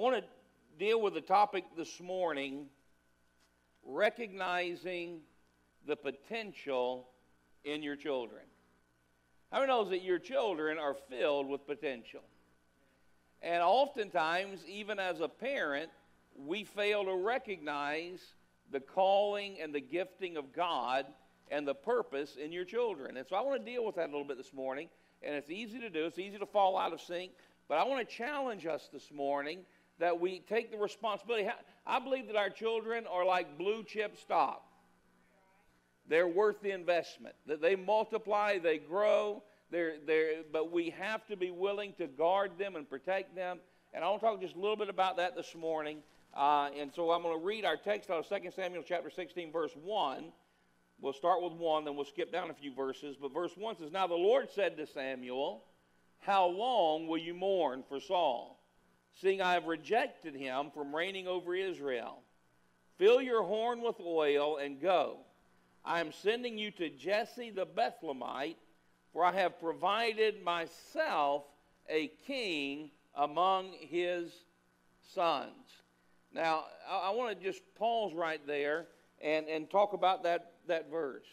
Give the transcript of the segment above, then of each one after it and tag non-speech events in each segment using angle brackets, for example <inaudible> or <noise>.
want to deal with the topic this morning recognizing the potential in your children. How many knows that your children are filled with potential? And oftentimes, even as a parent, we fail to recognize the calling and the gifting of God and the purpose in your children. And so I want to deal with that a little bit this morning. And it's easy to do, it's easy to fall out of sync. But I want to challenge us this morning that we take the responsibility. I believe that our children are like blue chip stock. They're worth the investment. That they multiply, they grow, they're, they're, but we have to be willing to guard them and protect them. And I want to talk just a little bit about that this morning. Uh, and so I'm going to read our text out of 2 Samuel chapter 16, verse 1. We'll start with 1, then we'll skip down a few verses. But verse 1 says, Now the Lord said to Samuel, How long will you mourn for Saul? Seeing I have rejected him from reigning over Israel. Fill your horn with oil and go. I am sending you to Jesse the Bethlehemite, for I have provided myself a king among his sons. Now, I, I want to just pause right there and, and talk about that, that verse.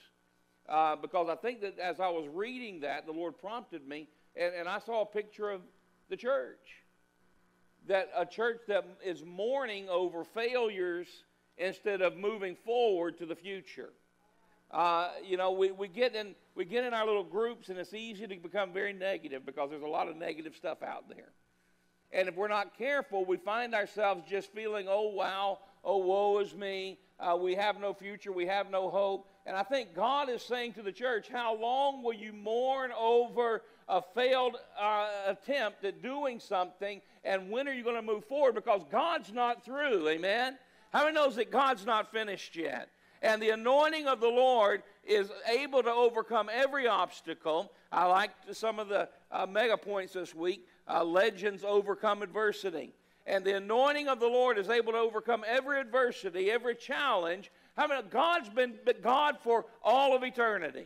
Uh, because I think that as I was reading that, the Lord prompted me, and, and I saw a picture of the church that a church that is mourning over failures instead of moving forward to the future. Uh, you know, we, we, get in, we get in our little groups, and it's easy to become very negative because there's a lot of negative stuff out there. And if we're not careful, we find ourselves just feeling, oh, wow, oh, woe is me. Uh, we have no future, we have no hope. And I think God is saying to the church, how long will you mourn over a failed uh, attempt at doing something, and when are you going to move forward? Because God's not through, amen? How many knows that God's not finished yet? And the anointing of the Lord is able to overcome every obstacle. I liked some of the uh, mega points this week. Uh, legends overcome adversity. And the anointing of the Lord is able to overcome every adversity, every challenge. How many? God's been God for all of eternity.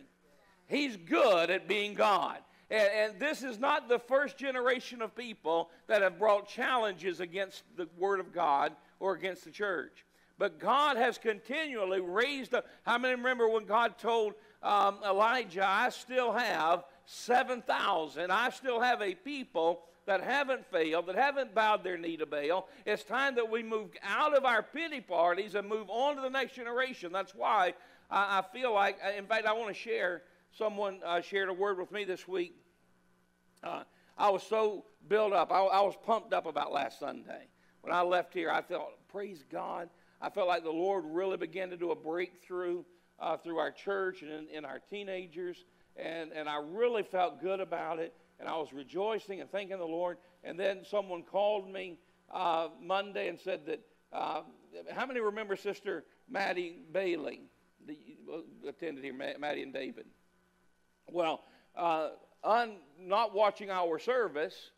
He's good at being God. And, and, this is not the first generation of people that have brought challenges against the Word of God or against the church. But God has continually raised up. How many remember when God told um, Elijah, I still have 7,000, I still have a people that haven't failed, that haven't bowed their knee to Baal. It's time that we move out of our pity parties and move on to the next generation. That's why I, I feel like, in fact, I want to share. Someone uh, shared a word with me this week uh, I was so built up. I, I, was pumped up about last Sunday. When I left here, I felt, praise God. I felt like the Lord really began to do a breakthrough uh, through our church and in, in, our teenagers. And, and I really felt good about it. And I was rejoicing and thanking the Lord. And then someone called me uh, Monday and said that, uh, how many remember Sister Maddie Bailey? The, attended here, Maddie and David. Well, uh, un, not watching our service,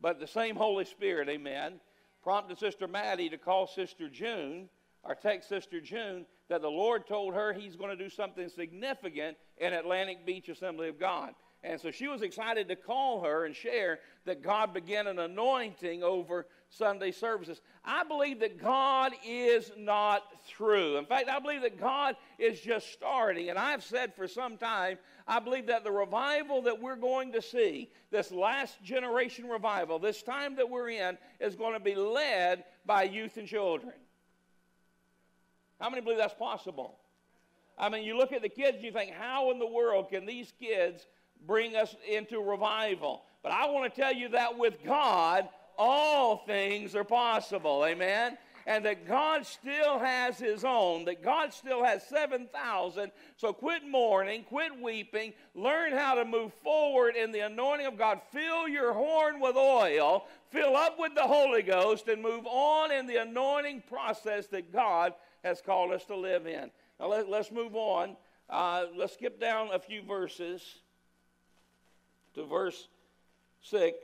but the same Holy Spirit, amen, prompted Sister Maddie to call Sister June, our text Sister June, that the Lord told her he's going to do something significant in Atlantic Beach Assembly of God. And so she was excited to call her and share that God began an anointing over Sunday services. I believe that God is not through. In fact, I believe that God is just starting. And I've said for some time, I believe that the revival that we're going to see, this last generation revival, this time that we're in, is going to be led by youth and children. How many believe that's possible? I mean, you look at the kids and you think, how in the world can these kids bring us into revival. But I want to tell you that with God, all things are possible. Amen? And that God still has His own, that God still has 7,000. So quit mourning, quit weeping, learn how to move forward in the anointing of God. Fill your horn with oil, fill up with the Holy Ghost, and move on in the anointing process that God has called us to live in. Now let, us move on. Uh, let's skip down a few verses to verse 6.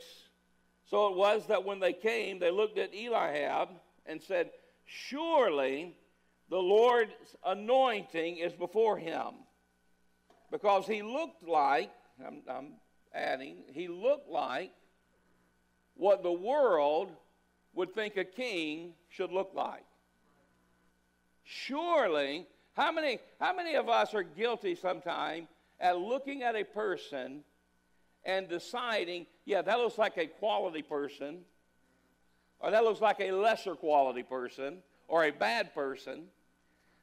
So it was that when they came, they looked at Eliab and said, Surely the Lord's anointing is before him. Because he looked like, I'm, I'm adding, he looked like what the world would think a king should look like. Surely, how many, how many of us are guilty sometime at looking at a person and deciding, yeah, that looks like a quality person, or that looks like a lesser quality person, or a bad person?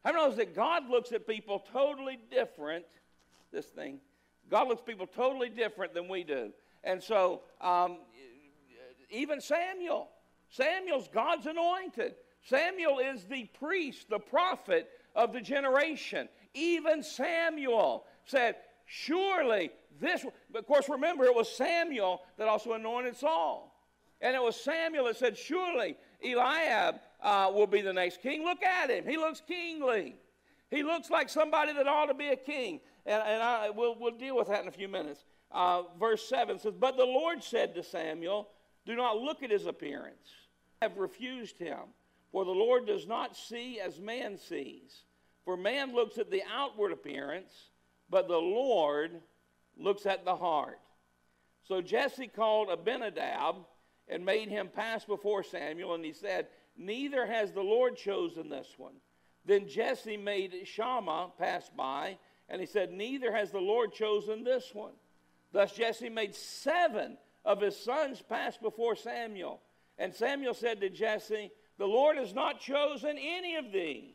How many knows that God looks at people totally different? This thing. God looks people totally different than we do. And so, um, even Samuel, Samuel's God's anointed. Samuel is the priest, the prophet of the generation. Even Samuel said, Surely this, but of course, remember, it was Samuel that also anointed Saul. And it was Samuel that said, Surely Eliab uh, will be the next king. Look at him. He looks kingly. He looks like somebody that ought to be a king. And, and I, we'll, we'll deal with that in a few minutes. Uh, verse 7 says, But the Lord said to Samuel, Do not look at his appearance. I have refused him. For the Lord does not see as man sees. For man looks at the outward appearance, but the Lord looks at the heart. So Jesse called Abinadab and made him pass before Samuel, and he said, Neither has the Lord chosen this one. Then Jesse made Shammah pass by, and he said, Neither has the Lord chosen this one. Thus Jesse made seven of his sons pass before Samuel. And Samuel said to Jesse, The Lord has not chosen any of these.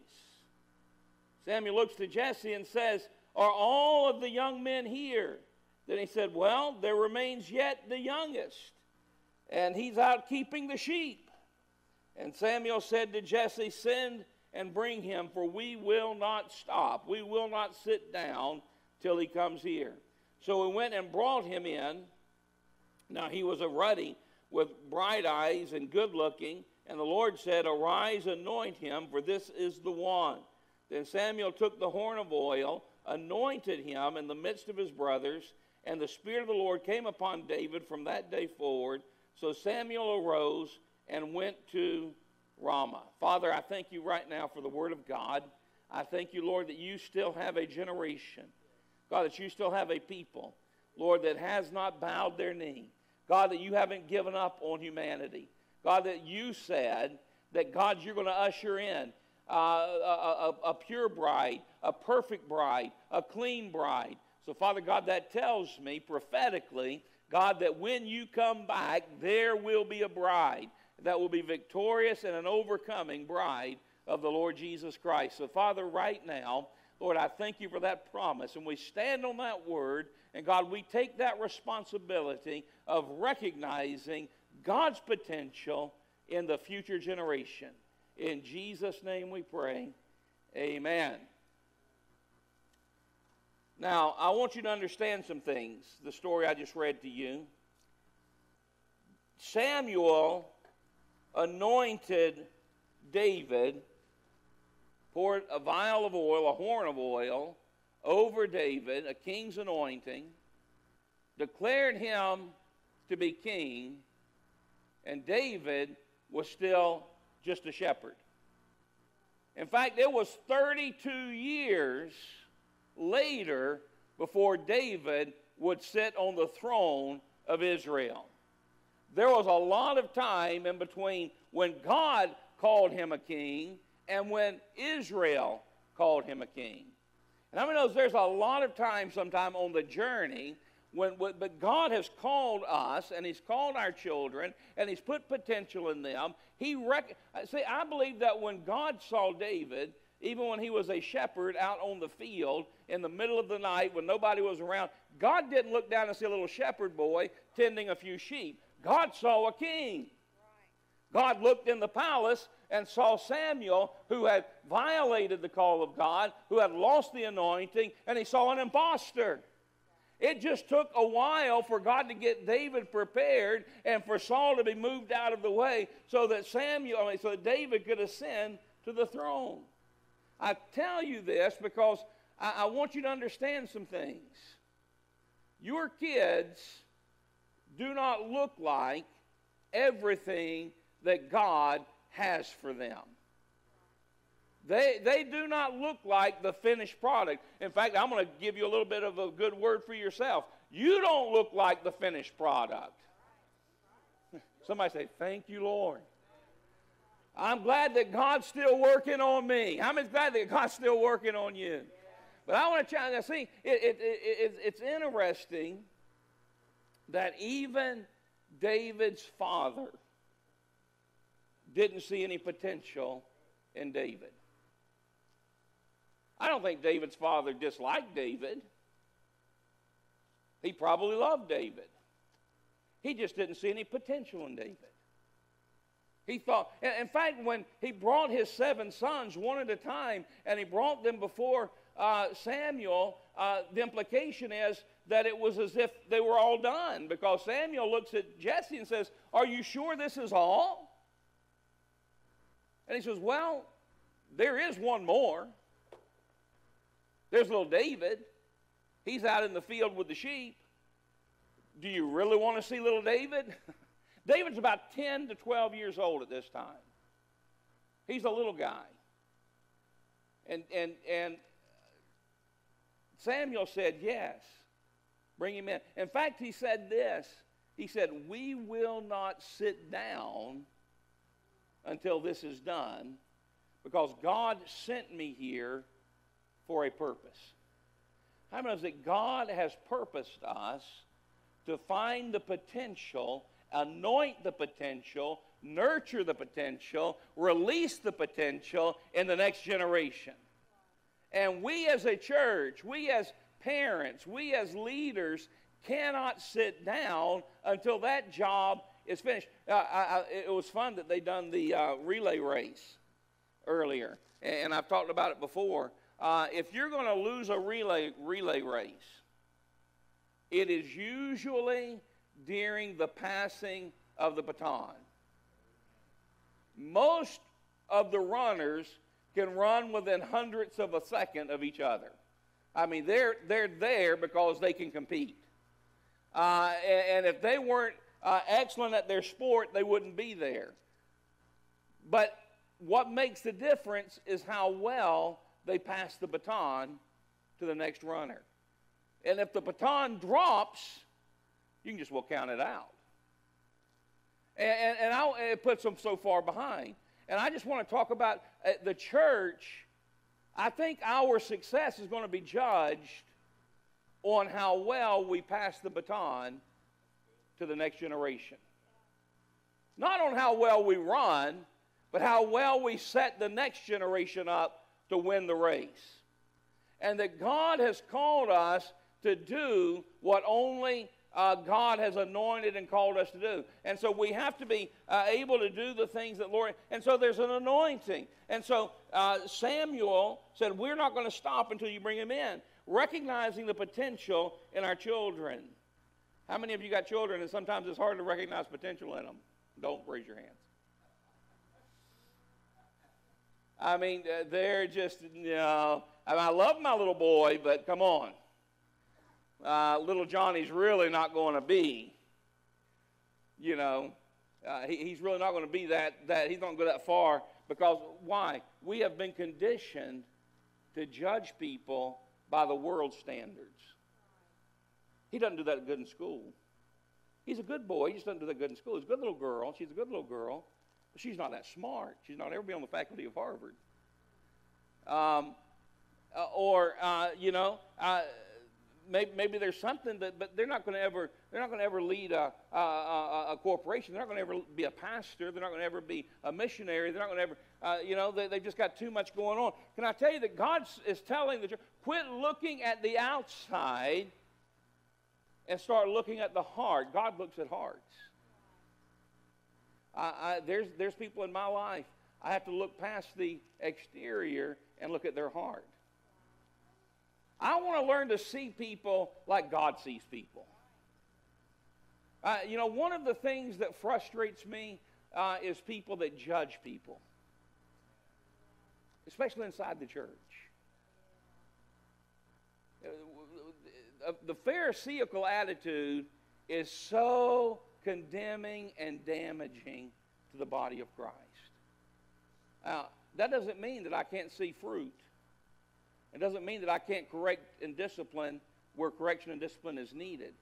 Samuel looks to Jesse and says, Are all of the young men here? Then he said, Well, there remains yet the youngest, and he's out keeping the sheep. And Samuel said to Jesse, Send and bring him, for we will not stop. We will not sit down till he comes here. So we went and brought him in. Now he was a ruddy with bright eyes and good looking. And the Lord said, Arise, anoint him, for this is the one. Then Samuel took the horn of oil, anointed him in the midst of his brothers, and the Spirit of the Lord came upon David from that day forward. So Samuel arose and went to Ramah. Father, I thank you right now for the word of God. I thank you, Lord, that you still have a generation. God, that you still have a people, Lord, that has not bowed their knee. God, that you haven't given up on humanity. God, that you said that, God, you're going to usher in a, a, a pure bride, a perfect bride, a clean bride. So, Father God, that tells me prophetically, God, that when you come back, there will be a bride that will be victorious and an overcoming bride of the Lord Jesus Christ. So, Father, right now, Lord, I thank you for that promise. And we stand on that word. And God, we take that responsibility of recognizing God's potential in the future generation. In Jesus' name we pray. Amen. Now, I want you to understand some things, the story I just read to you. Samuel anointed David, poured a vial of oil, a horn of oil, over David, a king's anointing, declared him to be king, and David was still just a shepherd. In fact, it was 32 years later before David would sit on the throne of Israel there was a lot of time in between when God called him a king and when Israel called him a king. And I mean, there's a lot of time sometime on the journey when, but God has called us and He's called our children and He's put potential in them. He rec- uh, see, I believe that when God saw David, even when he was a shepherd out on the field in the middle of the night when nobody was around, God didn't look down and see a little shepherd boy tending a few sheep. God saw a king. God looked in the palace and saw Samuel, who had violated the call of God, who had lost the anointing, and he saw an impostor. It just took a while for God to get David prepared and for Saul to be moved out of the way so that Samuel, I mean, so that David could ascend to the throne. I tell you this because I, I want you to understand some things. Your kids do not look like everything that God has for them. They, they do not look like the finished product. In fact, I'm going to give you a little bit of a good word for yourself. You don't look like the finished product. <laughs> Somebody say, Thank you, Lord. I'm glad that God's still working on me. How many's glad that God's still working on you? But I want to challenge. Now, see, it, it, it, it's interesting that even David's father didn't see any potential in David. I don't think David's father disliked David. He probably loved David. He just didn't see any potential in David. He thought, in fact, when he brought his seven sons one at a time and he brought them before uh, Samuel, uh, the implication is that it was as if they were all done because Samuel looks at Jesse and says, Are you sure this is all? And he says, Well, there is one more. There's little David. He's out in the field with the sheep. Do you really want to see little David? <laughs> David's about 10 to 12 years old at this time. He's a little guy. And, and, and Samuel said, Yes, bring him in. In fact, he said this He said, We will not sit down until this is done because God sent me here for a purpose. How many knows that God has purposed us to find the potential, anoint the potential, nurture the potential, release the potential in the next generation? And we as a church, we as parents, we as leaders cannot sit down until that job is finished. Uh, I, I, it was fun that they done the uh, relay race earlier, and I've talked about it before. Uh, if you're going to lose a relay relay race, it is usually during the passing of the baton. Most of the runners can run within hundredths of a second of each other. I mean, they're, they're there because they can compete. Uh, and, and, if they weren't uh, excellent at their sport, they wouldn't be there. But what makes the difference is how well they pass the baton to the next runner. And if the baton drops, you can just well count it out. And, and, and I, it puts them so far behind. And I just want to talk about uh, the church. I think our success is going to be judged on how well we pass the baton to the next generation. Not on how well we run, but how well we set the next generation up to win the race. And that God has called us to do what only uh, God has anointed and called us to do. And so we have to be uh, able to do the things that Lord. And so there's an anointing. And so uh, Samuel said, We're not going to stop until you bring him in, recognizing the potential in our children. How many of you got children and sometimes it's hard to recognize potential in them? Don't raise your hands. I mean, uh, they're just, you know, I, mean, I love my little boy, but come on uh, little Johnny's really not going to be. You know, uh, he, he's really not going to be that, that, he's not going to go that far because why? We have been conditioned to judge people by the world standards. He doesn't do that good in school. He's a good boy. He just doesn't do that good in school. He's a good little girl. She's a good little girl. She's not that smart. She's not ever be on the faculty of Harvard. Um, uh, or, uh, you know, uh, maybe, maybe there's something that, but they're not going to ever, they're not going to ever lead a, a, a, a, corporation. They're not going to ever be a pastor. They're not going to ever be a missionary. They're not going to ever, uh, you know, they, they've just got too much going on. Can I tell you that God is telling the church, quit looking at the outside and start looking at the heart. God looks at hearts. I, I, there's, there's people in my life, I have to look past the exterior and look at their heart. I want to learn to see people like God sees people. Uh, you know, one of the things that frustrates me uh, is people that judge people, especially inside the church. Uh, the Pharisaical attitude is so condemning and damaging to the body of Christ. Now, that doesn't mean that I can't see fruit. It doesn't mean that I can't correct and discipline where correction and discipline is needed.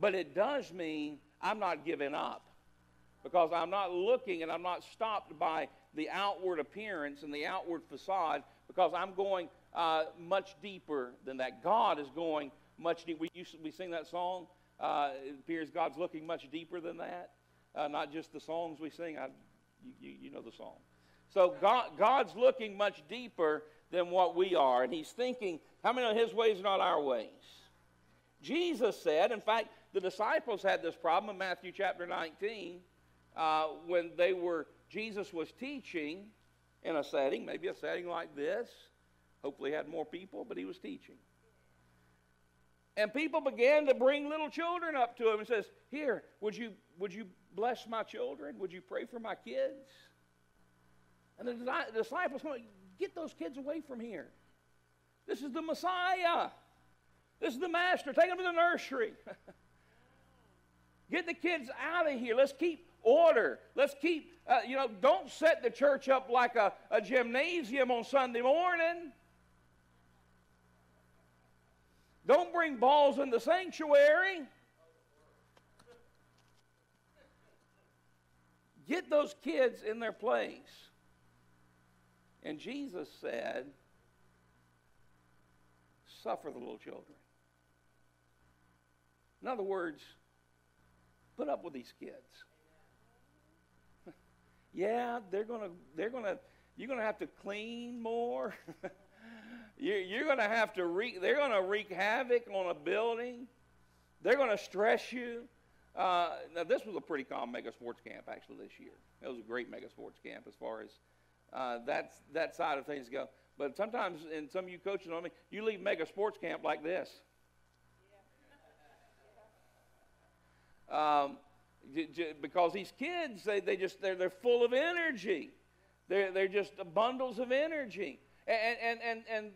But it does mean I'm not giving up because I'm not looking and I'm not stopped by the outward appearance and the outward facade because I'm going uh, much deeper than that. God is going much deeper. We, we sing that song. Uh, it appears God's looking much deeper than that. Uh, not just the songs we sing. I, you, you know the song. So God, God's looking much deeper than what we are. And he's thinking, how many of his ways are not our ways? Jesus said, in fact, the disciples had this problem in Matthew chapter 19 uh, when they were, Jesus was teaching in a setting, maybe a setting like this. Hopefully, had more people, but he was teaching. And people began to bring little children up to him and says, "Here, would you would you bless my children? Would you pray for my kids?" And the disciples went, "Get those kids away from here. This is the Messiah. This is the Master. Take them to the nursery." <laughs> Get the kids out of here. Let's keep order. Let's keep, uh, you know, don't set the church up like a, a gymnasium on Sunday morning. Don't bring balls in the sanctuary. Get those kids in their place. And Jesus said, Suffer the little children. In other words, put up with these kids. <laughs> yeah, they're gonna they're gonna you're gonna have to clean more. <laughs> you're, you're gonna have to wreak they're gonna wreak havoc on a building. They're gonna stress you. Uh, now this was a pretty calm mega sports camp actually this year. It was a great mega sports camp as far as uh, that's that side of things go. But sometimes, and some of you coaches know me, you leave mega sports camp like this. Um, because these kids, they, they just, they're, they're full of energy. They're, they're just bundles of energy. And, and, and, and,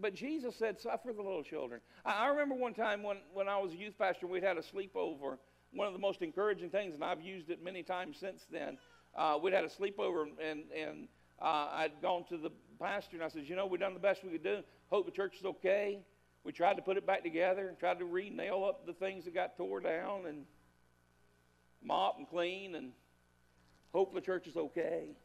but Jesus said, suffer the little children. I, I remember one time when, when I was a youth pastor, we'd had a sleepover. One of the most encouraging things, and I've used it many times since then, uh, we'd had a sleepover, and, and uh, I'd gone to the pastor, and I said, you know, we've done the best we could do. Hope the church is okay. We tried to put it back together, tried to re-nail up the things that got tore down, and mop and clean and hope the church is okay.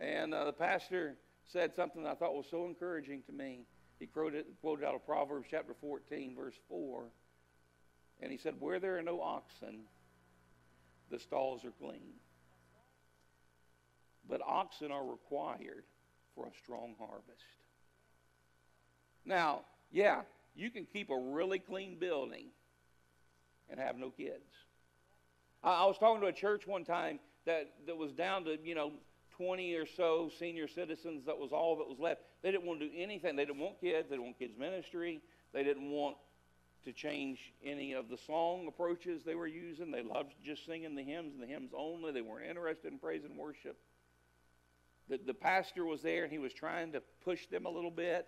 And uh, the pastor said something I thought was so encouraging to me. He quoted, quoted out of Proverbs chapter 14, verse 4. And he said, Where there are no oxen, the stalls are clean. But oxen are required for a strong harvest. Now, yeah, you can keep a really clean building and have no kids. I, I was talking to a church one time that, that was down to, you know, 20 or so senior citizens. That was all that was left. They didn't want to do anything. They didn't want kids. They didn't want kids' ministry. They didn't want to change any of the song approaches they were using. They loved just singing the hymns and the hymns only. They weren't interested in praise and worship. The, the pastor was there and he was trying to push them a little bit.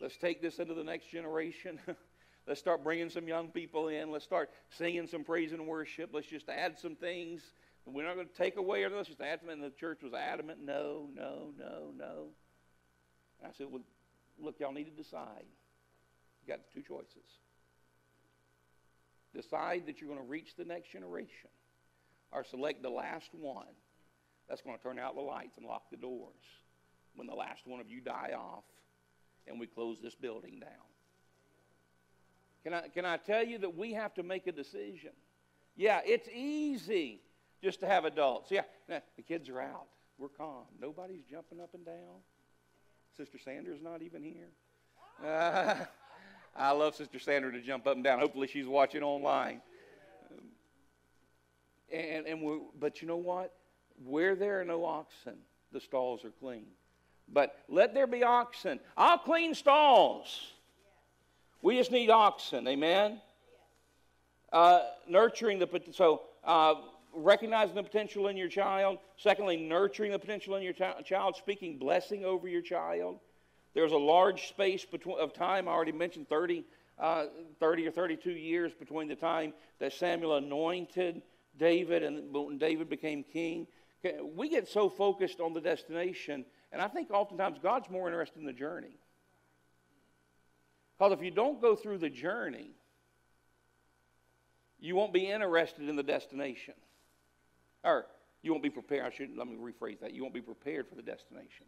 Let's take this into the next generation. <laughs> Let's start bringing some young people in. Let's start singing some praise and worship. Let's just add some things. We're not going to take away or let's just add them. And the church was adamant, no, no, no, no. And I said, well, look, y'all need to decide. You got two choices. Decide that you're going to reach the next generation or select the last one that's going to turn out the lights and lock the doors when the last one of you die off and we close this building down. Can I, can I tell you that we have to make a decision? Yeah, it's easy just to have adults. Yeah, the kids are out. We're calm. Nobody's jumping up and down. Sister Sandra's not even here. Uh, <laughs> I love Sister Sandra to jump up and down. Hopefully, she's watching online. And, and we but you know what? Where there are no oxen, the stalls are clean. But let there be oxen. I'll clean stalls. We just need oxen, amen? Uh, nurturing the, so uh, recognizing the potential in your child. Secondly, nurturing the potential in your child, speaking blessing over your child. There's a large space between, of time, I already mentioned 30, uh, 30 or 32 years between the time that Samuel anointed David and when David became king. We get so focused on the destination, and I think oftentimes God's more interested in the journey. Because if you don't go through the journey, you won't be interested in the destination. Or You won't be prepared. I should let me rephrase that. You won't be prepared for the destination.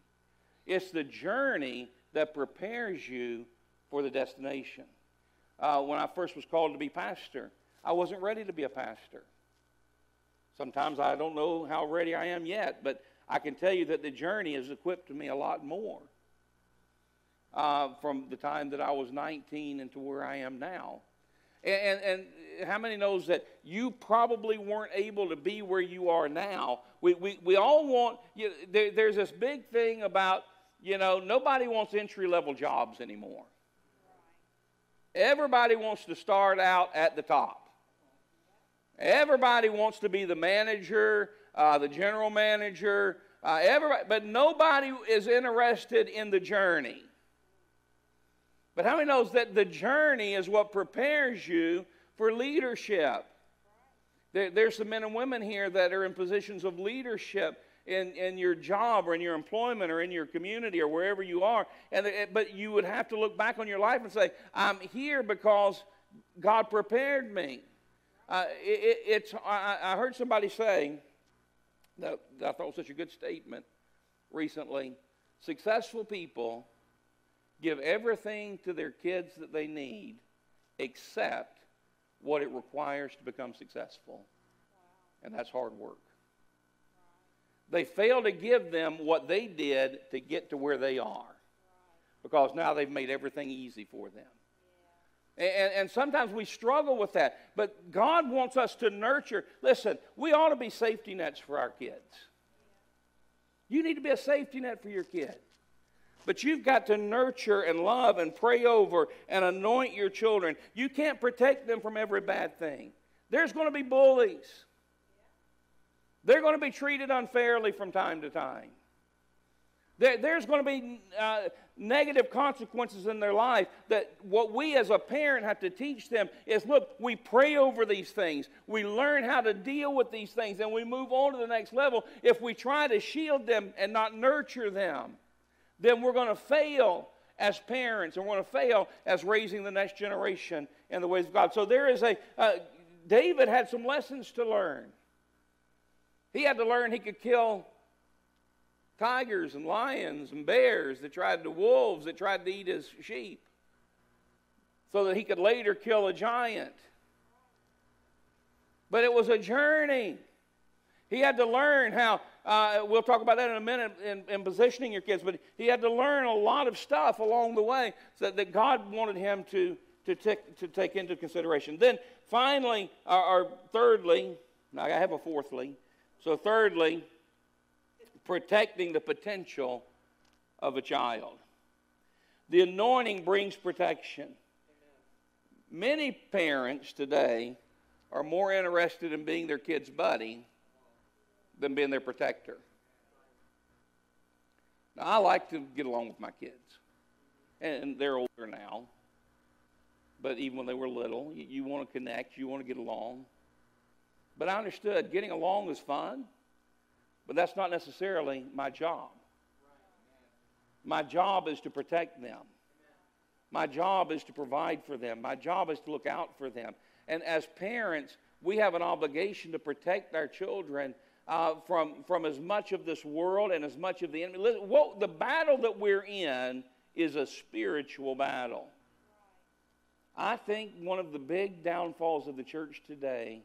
It's the journey that prepares you for the destination. Uh, when I first was called to be pastor, I wasn't ready to be a pastor. Sometimes I don't know how ready I am yet, but I can tell you that the journey has equipped me a lot more uh, from the time that I was 19 and to where I am now. And, and, and, how many knows that you probably weren't able to be where you are now? We, we, we all want, you know, there, there's this big thing about, you know, nobody wants entry level jobs anymore. Everybody wants to start out at the top. Everybody wants to be the manager, uh, the general manager, uh, everybody, but nobody is interested in the journey. But how many knows that the journey is what prepares you for leadership? There, there's some men and women here that are in positions of leadership in, in your job or in your employment or in your community or wherever you are. And, but you would have to look back on your life and say, I'm here because God prepared me. Uh, it, it's, I, I, heard somebody say that, that I thought was such a good statement recently. Successful people give everything to their kids that they need except what it requires to become successful. And that's hard work. They fail to give them what they did to get to where they are because now they've made everything easy for them. And, and, sometimes we struggle with that. But God wants us to nurture. Listen, we ought to be safety nets for our kids. You need to be a safety net for your kid. But you've got to nurture and love and pray over and anoint your children. You can't protect them from every bad thing. There's going to be bullies, they're going to be treated unfairly from time to time. there's going to be uh, negative consequences in their life that what we as a parent have to teach them is look, we pray over these things. We learn how to deal with these things and we move on to the next level. If we try to shield them and not nurture them, then we're going to fail as parents and we're going to fail as raising the next generation in the ways of God. So there is a, uh, David had some lessons to learn. He had to learn he could kill tigers and lions and bears that tried to, wolves that tried to eat his sheep so that he could later kill a giant. But it was a journey. He had to learn how uh, we'll talk about that in a minute in, in, positioning your kids, but he had to learn a lot of stuff along the way so that God wanted him to, to, take, to take into consideration. Then finally, or, or thirdly, I have a fourthly. So, thirdly, protecting the potential of a child. The anointing brings protection. Many parents today are more interested in being their kid's buddy than being their protector. Now, I like to get along with my kids, and they're older now. But even when they were little, you, you want to connect, you want to get along. But I understood getting along is fun, but that's not necessarily my job. My job is to protect them. My job is to provide for them. My job is to look out for them. And as parents, we have an obligation to protect our children uh, from, from as much of this world and as much of the enemy. Listen, what, the battle that we're in is a spiritual battle. I think one of the big downfalls of the church today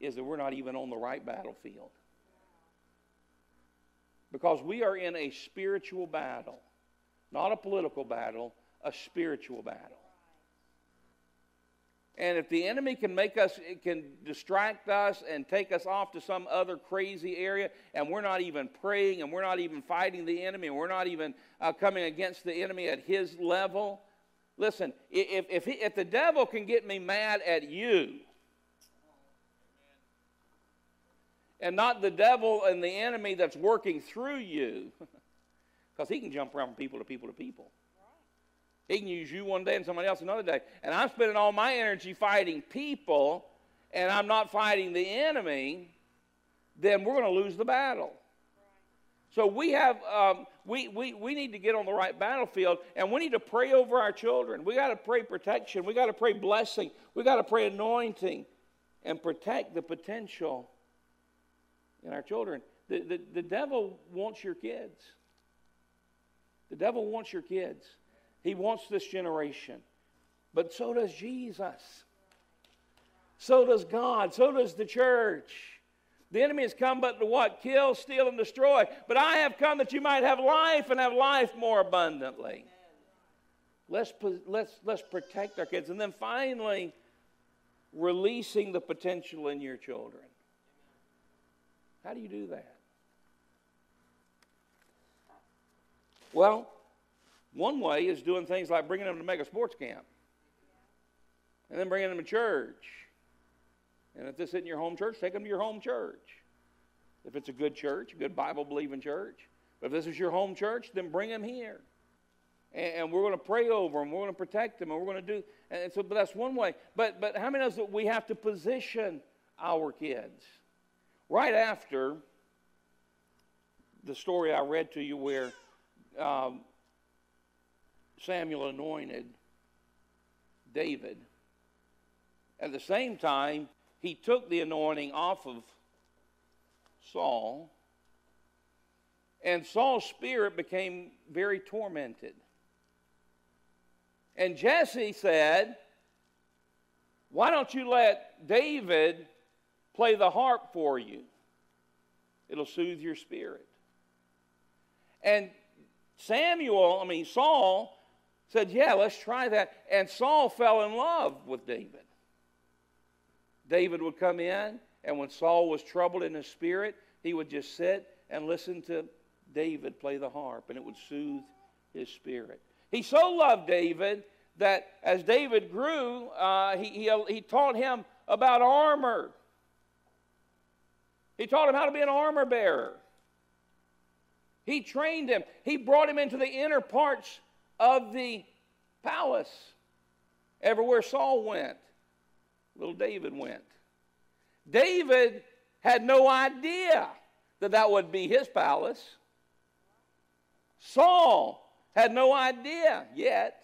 is that we're not even on the right battlefield. Because we are in a spiritual battle, not a political battle, a spiritual battle. And if the enemy can make us, it can distract us and take us off to some other crazy area, and we're not even praying, and we're not even fighting the enemy, and we're not even uh, coming against the enemy at his level, listen, if, if, he, if the devil can get me mad at you, and not the devil and the enemy that's working through you, <laughs> because he can jump around from people to people to people. He can use you one day and somebody else another day. And I'm spending all my energy fighting people, and I'm not fighting the enemy, then we're going to lose the battle. So we have um, we, we, we need to get on the right battlefield and we need to pray over our children. We got to pray protection. We got to pray blessing. We got to pray anointing and protect the potential in our children. The, the, the devil wants your kids. The devil wants your kids. He wants this generation. But so does Jesus. So does God. So does the church. The enemy has come but to what? Kill, steal, and destroy. But I have come that you might have life and have life more abundantly. Let's, let's, let's protect our kids. And then finally, releasing the potential in your children. How do you do that? Well, one way is doing things like bringing them to mega sports camp and then bringing them to church. And if this isn't your home church, take them to your home church. If it's a good church, a good Bible believing church. But if this is your home church, then bring them here. And, and we're going to pray over them. We're going to protect them. And we're going to do. And so, but that's one way. But, but how many knows that we have to position our kids? Right after the story I read to you where um, Samuel anointed David. At the same time, he took the anointing off of Saul, and Saul's spirit became very tormented. And Jesse said, Why don't you let David play the harp for you? It'll soothe your spirit. And Samuel, I mean, Saul said, Yeah, let's try that. And Saul fell in love with David. David would come in, and when Saul was troubled in his spirit, he would just sit and listen to David play the harp, and it would soothe his spirit. He so loved David that as David grew, uh, he, he, he taught him about armor. He taught him how to be an armor bearer. He trained him. He brought him into the inner parts of the palace. Everywhere Saul went, little David went. David had no idea that that would be his palace. Saul had no idea yet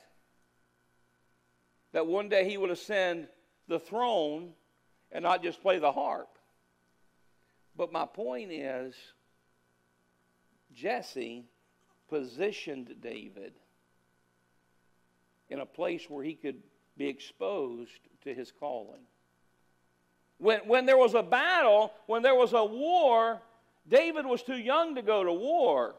that one day he would ascend the throne and not just play the harp. But my point is, Jesse positioned David in a place where he could be exposed to his calling. When, when there was a battle, when there was a war, David was too young to go to war.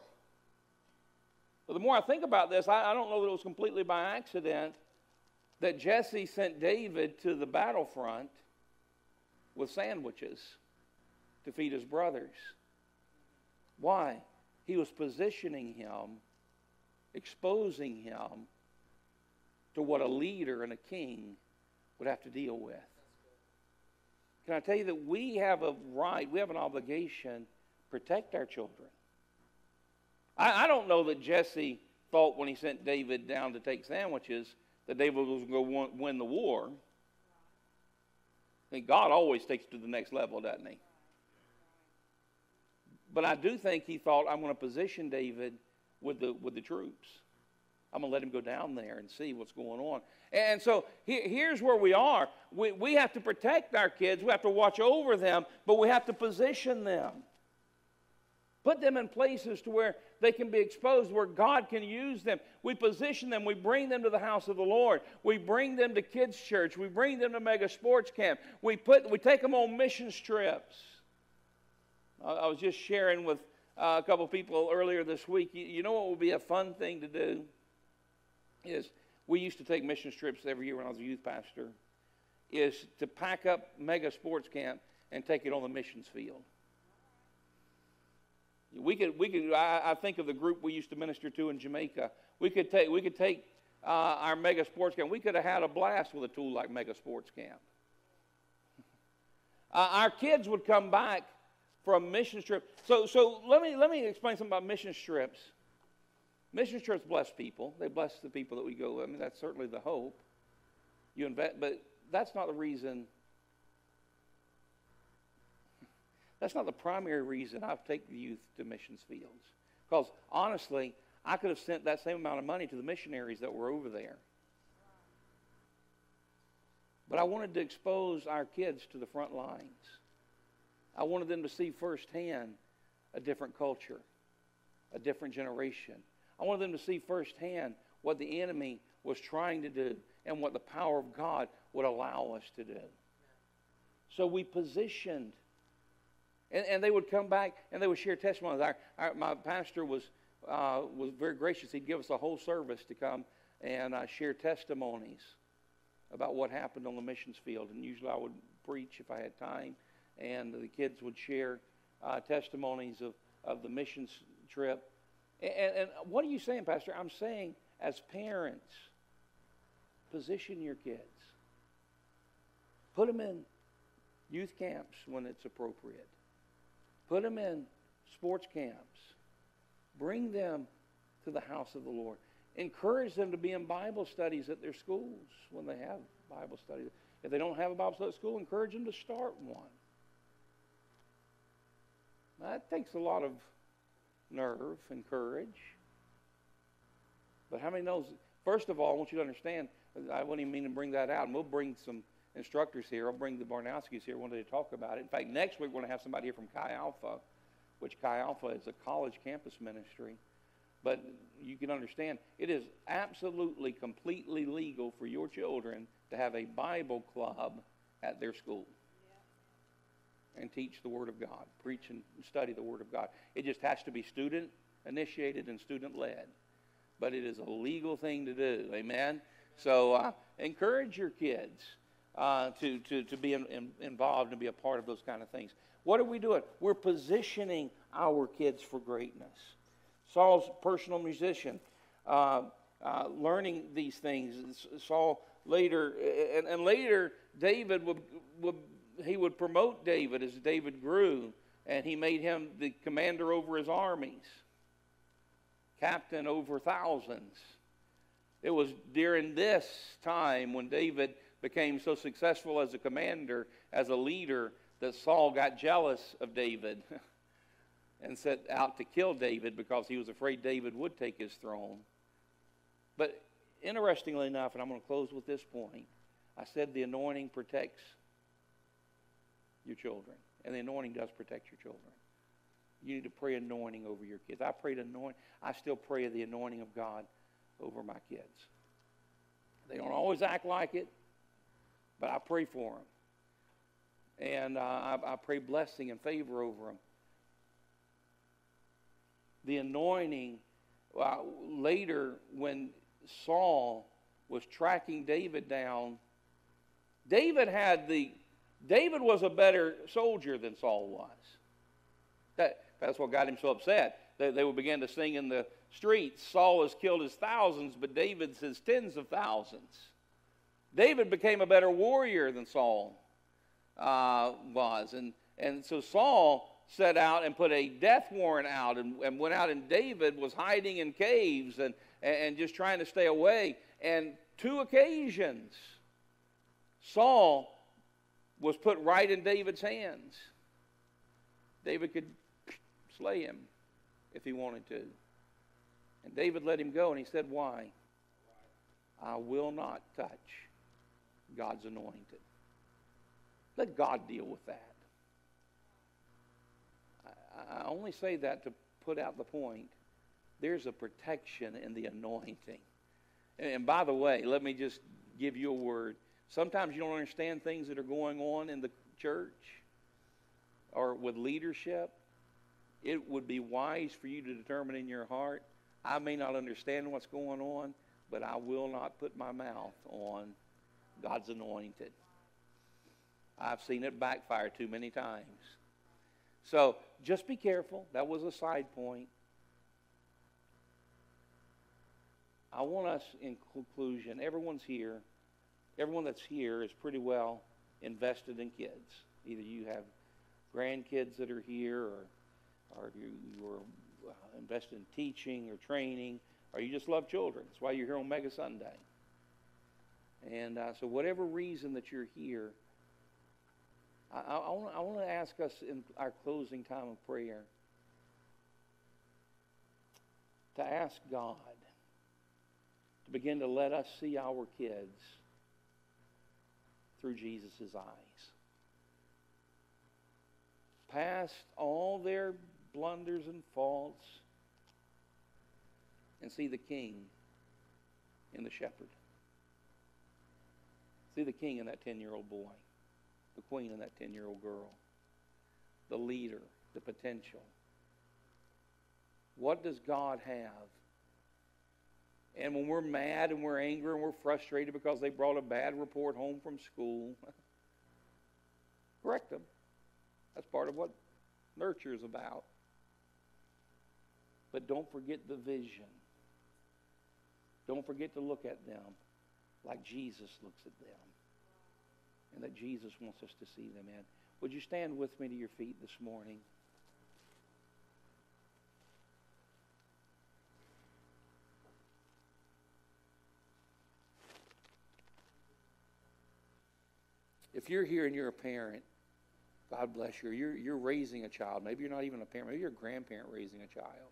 But the more I think about this, I, I don't know that it was completely by accident that Jesse sent David to the battlefront with sandwiches to feed his brothers. Why? He was positioning him, exposing him to what a leader and a king would have to deal with. Can I tell you that we have a right, we have an obligation protect our children. I, I don't know that Jesse thought when he sent David down to take sandwiches that David was going to win the war. I think God always takes it to the next level, doesn't he? But I do think he thought, I'm going to position David with the, with the troops. I'm going to let him go down there and see what's going on. And so he, here's where we are. We, we have to protect our kids, we have to watch over them, but we have to position them. Put them in places to where they can be exposed, where God can use them. We position them, we bring them to the house of the Lord. We bring them to kids' church. We bring them to mega sports camp. We, put, we take them on mission trips. I, I was just sharing with uh, a couple people earlier this week. You, you know what would be a fun thing to do? Is we used to take mission trips every year when I was a youth pastor, is to pack up mega sports camp and take it on the missions field. We could, we could. I, I, think of the group we used to minister to in Jamaica. We could take, we could take uh, our mega sports camp. We could have had a blast with a tool like mega sports camp. Uh, our kids would come back from mission trip. So, so let me let me explain something about mission trips. Mission trips bless people. They bless the people that we go. I mean, that's certainly the hope. You invest, but that's not the reason That's not the primary reason I take the youth to missions fields. Because honestly, I could have sent that same amount of money to the missionaries that were over there. But I wanted to expose our kids to the front lines. I wanted them to see firsthand a different culture, a different generation. I wanted them to see firsthand what the enemy was trying to do and what the power of God would allow us to do. So we positioned. And, and they would come back and they would share testimonies. Our, our, my pastor was, uh, was very gracious. He'd give us a whole service to come and uh, share testimonies about what happened on the missions field. And usually I would preach if I had time, and the kids would share uh, testimonies of, of the missions trip. And, and what are you saying, Pastor? I'm saying, as parents, position your kids. Put them in youth camps when it's appropriate. Put them in sports camps. Bring them to the house of the Lord. Encourage them to be in Bible studies at their schools when they have Bible studies. If they don't have a Bible study at school, encourage them to start one. That takes a lot of nerve and courage. But how many knows? First of all, I want you to understand. I wouldn't even mean to bring that out, and we'll bring some instructors here. I'll bring the Barnowskis here one day to talk about it. In fact, next week we're going to have somebody here from Chi Alpha, which Chi Alpha is a college campus ministry. But you can understand, it is absolutely, completely legal for your children to have a Bible club at their school and teach the Word of God, preach and study the Word of God. It just has to be student initiated and student led. But it is a legal thing to do. Amen? So uh, encourage your kids uh, to, to, to be in, in, involved and be a part of those kind of things. What are we doing? We're positioning our kids for greatness. Saul's personal musician, uh, uh, learning these things. Saul later, and, and later, David would, would he would promote David as David grew, and he made him the commander over his armies, captain over thousands. It was during this time when David became so successful as a commander, as a leader, that Saul got jealous of David <laughs> and set out to kill David because he was afraid David would take his throne. But interestingly enough, and I'm going to close with this point, I said the anointing protects your children. And the anointing does protect your children. You need to pray anointing over your kids. I prayed anointing. I still pray the anointing of God over my kids. They don't always act like it, but I pray for them. And uh, I, I pray blessing and favor over them. The anointing, uh, later when Saul was tracking David down, David had the David was a better soldier than Saul was. That, that's what got him so upset. They, they would begin to sing in the streets Saul has killed his thousands, but David's his tens of thousands. David became a better warrior than Saul uh, was. And, and so Saul set out and put a death warrant out and, and went out, and David was hiding in caves and, and just trying to stay away. And two occasions, Saul was put right in David's hands. David could slay him if he wanted to. And David let him go, and he said, Why? I will not touch God's anointed. Let God deal with that. I only say that to put out the point. There's a protection in the anointing. And by the way, let me just give you a word. Sometimes you don't understand things that are going on in the church or with leadership. It would be wise for you to determine in your heart I may not understand what's going on, but I will not put my mouth on God's anointed. I've seen it backfire too many times. So just be careful. That was a side point. I want us, in conclusion, everyone's here everyone that's here is pretty well invested in kids. Either you have grandkids that are here, or, or you, you're uh, invested in teaching or training, or you just love children. That's why you're here on Mega Sunday. And uh, so, whatever reason that you're here, I, I, I want to ask us in our closing time of prayer to ask God to begin to let us see our kids through Jesus' eyes. past all their blunders and faults and see the king in the shepherd. See the king in that 10 year old boy, the queen in that 10 year old girl, the leader, the potential. What does God have? And when we're mad and we're angry and we're frustrated because they brought a bad report home from school, <laughs> correct them. That's part of what nurture is about. But don't forget the vision. Don't forget to look at them like Jesus looks at them and that Jesus wants us to see them in. Would you stand with me to your feet this morning? If you're here and you're a parent, God bless you. You're, you're raising a child. Maybe you're not even a parent. Maybe you're a grandparent raising a child.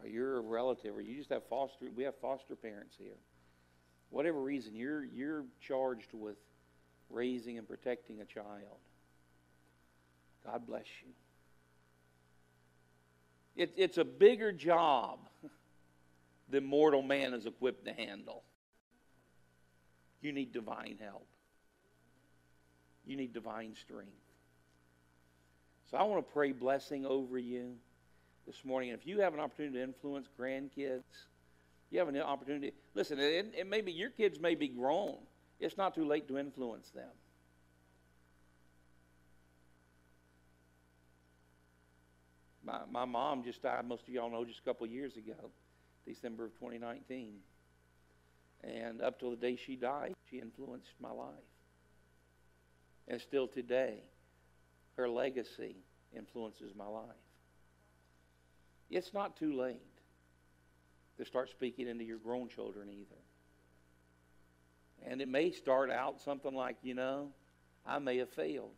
Or you're a relative, or you just have foster. We have foster parents here. Whatever reason, you're, you're charged with raising and protecting a child. God bless you. It, it's a bigger job than mortal man is equipped to handle. You need divine help. You need divine strength. So I want to pray blessing over you this morning. If you have an opportunity to influence grandkids, you have an opportunity. Listen, it, it may be your kids may be grown. It's not too late to influence them. My, my mom just died, most of y'all know, just a couple years ago, December of 2019. And up till the day she died, she influenced my life. And still today, her legacy influences my life. It's not too late to start speaking into your grown children either. And it may start out something like, you know, I may have failed.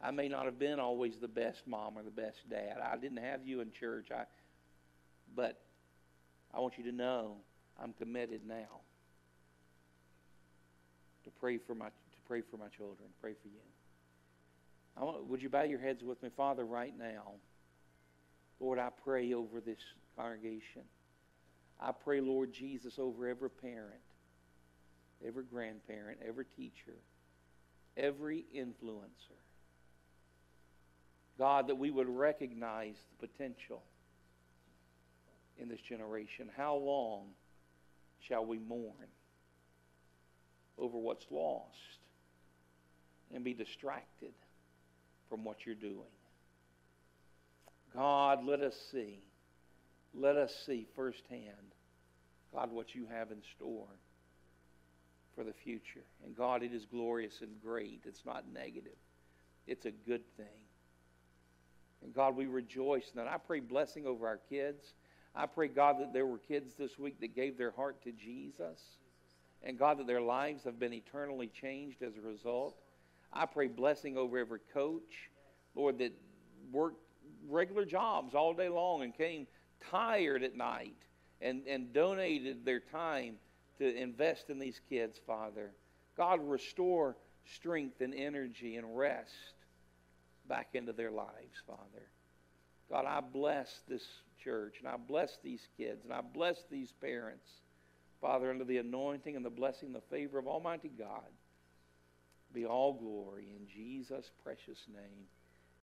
I may not have been always the best mom or the best dad. I didn't have you in church. I, but I want you to know I'm committed now to pray for my pray for my children, pray for you. I want, would you bow your heads with me, Father, right now? Lord, I pray over this congregation. I pray, Lord Jesus, over every parent every grandparent, every teacher, every influencer. God, that we would recognize the potential in this generation. How long shall we mourn over what's lost and be distracted from what you're doing? God, let us see. Let us see firsthand, God, what you have in store for the future. And God, it is glorious and great. It's not negative, it's a good thing. And God, we rejoice in that. I pray blessing over our kids. I pray, God, that there were kids this week that gave their heart to Jesus. And God, that their lives have been eternally changed as a result. I pray blessing over every coach, Lord, that worked regular jobs all day long and came tired at night and, and donated their time to invest in these kids, Father. God, restore strength and energy and rest back into their lives, Father. God, I bless this church and I bless these kids and I bless these parents, Father, under the anointing and the blessing and the favor of Almighty God. Be all glory in Jesus' precious name.